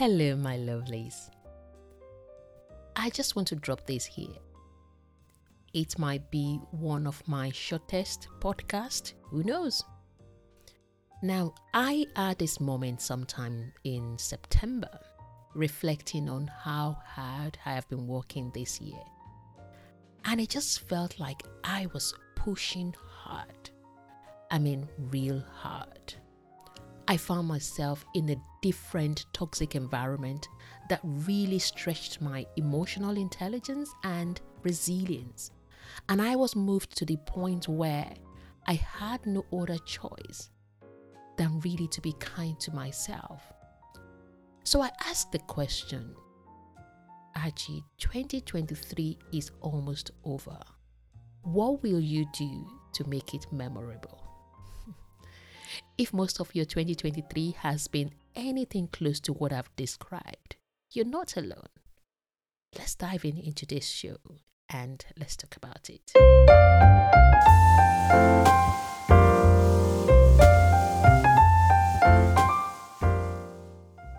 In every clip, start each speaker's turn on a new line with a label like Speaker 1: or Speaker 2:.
Speaker 1: Hello, my lovelies. I just want to drop this here. It might be one of my shortest podcasts, who knows? Now, I had this moment sometime in September, reflecting on how hard I have been working this year. And it just felt like I was pushing hard. I mean, real hard. I found myself in a different toxic environment that really stretched my emotional intelligence and resilience. And I was moved to the point where I had no other choice than really to be kind to myself. So I asked the question Aji, 2023 is almost over. What will you do to make it memorable? If most of your 2023 has been anything close to what I've described, you're not alone. Let's dive in into this show and let's talk about it.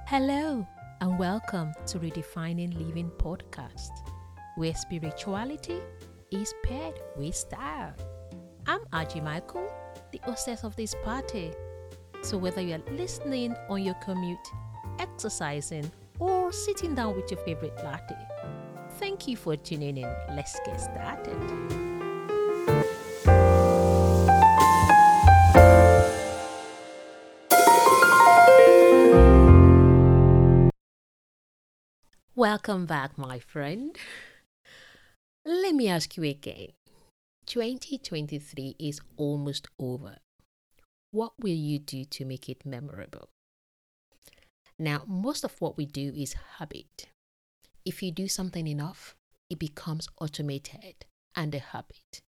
Speaker 1: Hello, and welcome to Redefining Living podcast, where spirituality is paired with style. I'm Aji Michael the hostess of this party. So, whether you're listening on your commute, exercising, or sitting down with your favorite latte, thank you for tuning in. Let's get started. Welcome back, my friend. Let me ask you again 2023 is almost over. What will you do to make it memorable? Now, most of what we do is habit. If you do something enough, it becomes automated and a habit.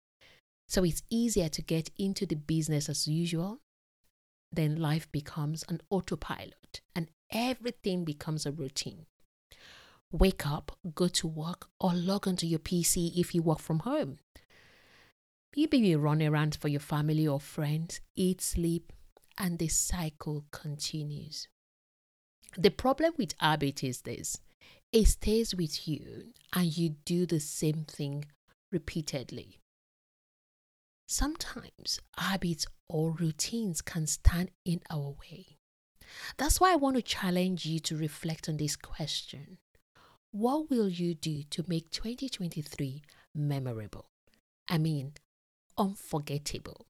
Speaker 1: So it's easier to get into the business as usual. Then life becomes an autopilot and everything becomes a routine. Wake up, go to work, or log onto your PC if you work from home. Maybe you run around for your family or friends, eat, sleep, and the cycle continues. The problem with habit is this it stays with you and you do the same thing repeatedly. Sometimes habits or routines can stand in our way. That's why I want to challenge you to reflect on this question What will you do to make 2023 memorable? I mean, unforgettable,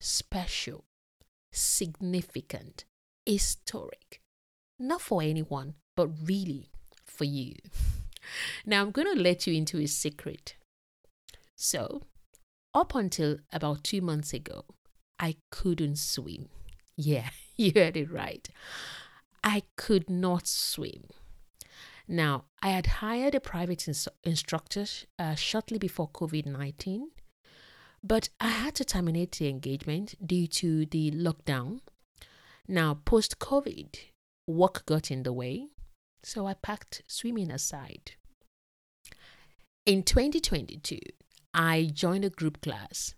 Speaker 1: special, significant, historic. Not for anyone, but really for you. Now, I'm going to let you into a secret. So, up until about two months ago, I couldn't swim. Yeah, you heard it right. I could not swim. Now, I had hired a private ins- instructor uh, shortly before COVID 19 but I had to terminate the engagement due to the lockdown. Now, post COVID, work got in the way, so I packed swimming aside. In 2022, I joined a group class,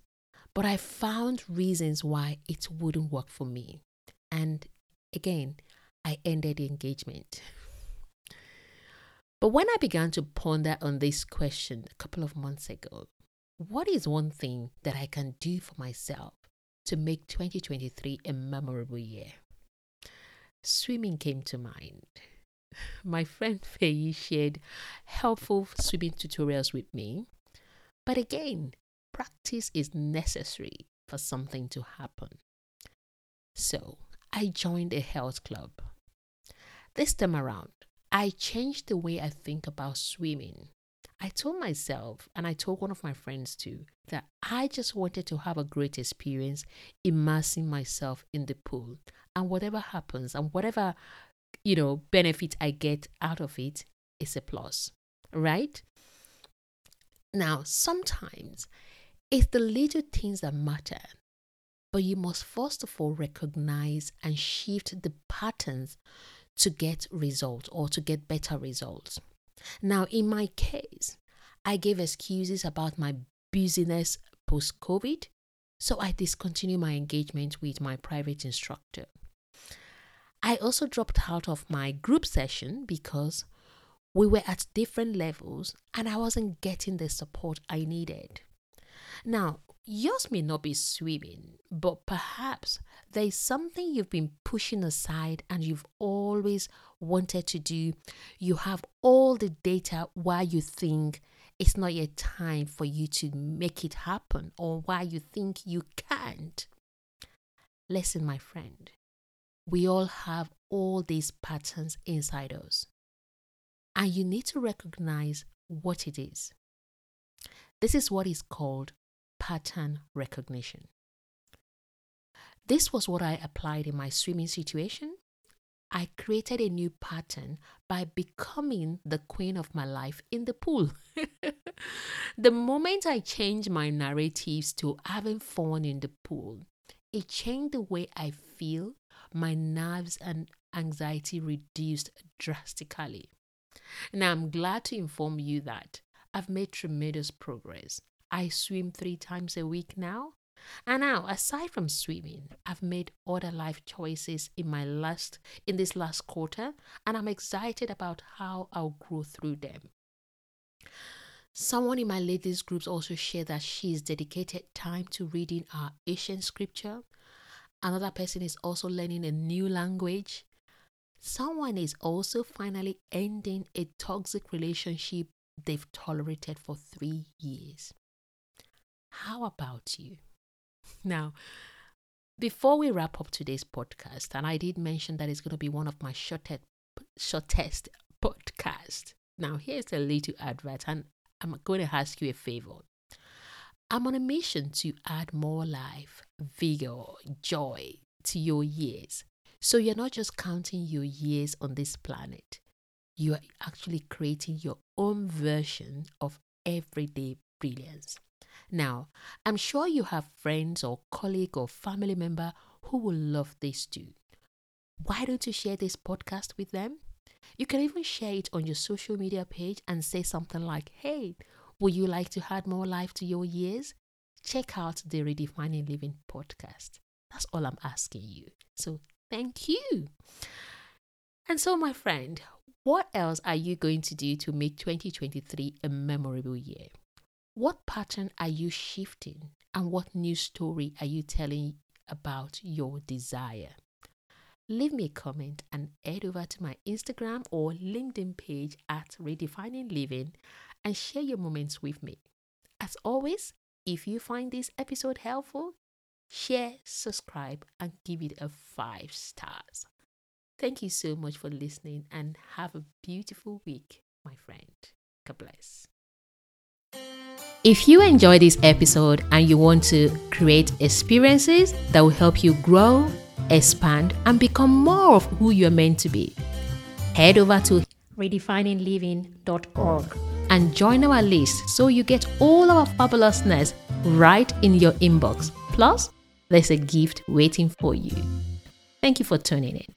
Speaker 1: but I found reasons why it wouldn't work for me. And again, I ended the engagement. But when I began to ponder on this question a couple of months ago, what is one thing that I can do for myself to make 2023 a memorable year? Swimming came to mind. My friend Faye shared helpful swimming tutorials with me. But again, practice is necessary for something to happen. So I joined a health club. This time around, I changed the way I think about swimming I told myself, and I told one of my friends too, that I just wanted to have a great experience immersing myself in the pool. And whatever happens and whatever, you know, benefit I get out of it is a plus, right? Now, sometimes it's the little things that matter, but you must first of all recognize and shift the patterns to get results or to get better results. Now, in my case, I gave excuses about my busyness post COVID, so I discontinued my engagement with my private instructor. I also dropped out of my group session because we were at different levels and I wasn't getting the support I needed. Now, yours may not be swimming, but perhaps there is something you've been pushing aside and you've always wanted to do. You have all the data why you think it's not yet time for you to make it happen or why you think you can't. Listen, my friend, we all have all these patterns inside us. And you need to recognize what it is. This is what is called pattern recognition. This was what I applied in my swimming situation. I created a new pattern by becoming the queen of my life in the pool. the moment I changed my narratives to having fun in the pool, it changed the way I feel, my nerves and anxiety reduced drastically. Now, I'm glad to inform you that I've made tremendous progress. I swim three times a week now. And now, aside from swimming, I've made other life choices in my last in this last quarter, and I'm excited about how I'll grow through them. Someone in my ladies groups also shared that she's dedicated time to reading our Asian scripture. Another person is also learning a new language. Someone is also finally ending a toxic relationship they've tolerated for three years. How about you? Now, before we wrap up today's podcast, and I did mention that it's going to be one of my shortest, shortest podcast. Now, here's a little advert, and I'm going to ask you a favor. I'm on a mission to add more life, vigor, joy to your years. So you're not just counting your years on this planet, you are actually creating your own version of everyday brilliance. Now, I'm sure you have friends or colleague or family member who will love this too. Why don't you share this podcast with them? You can even share it on your social media page and say something like, Hey, would you like to add more life to your years? Check out the Redefining Living podcast. That's all I'm asking you. So Thank you. And so, my friend, what else are you going to do to make 2023 a memorable year? What pattern are you shifting? And what new story are you telling about your desire? Leave me a comment and head over to my Instagram or LinkedIn page at Redefining Living and share your moments with me. As always, if you find this episode helpful, share, subscribe, and give it a five stars. Thank you so much for listening and have a beautiful week, my friend. God bless. If you enjoy this episode and you want to create experiences that will help you grow, expand, and become more of who you're meant to be, head over to redefiningliving.org and join our list so you get all our fabulousness right in your inbox. Plus, there's a gift waiting for you. Thank you for tuning in.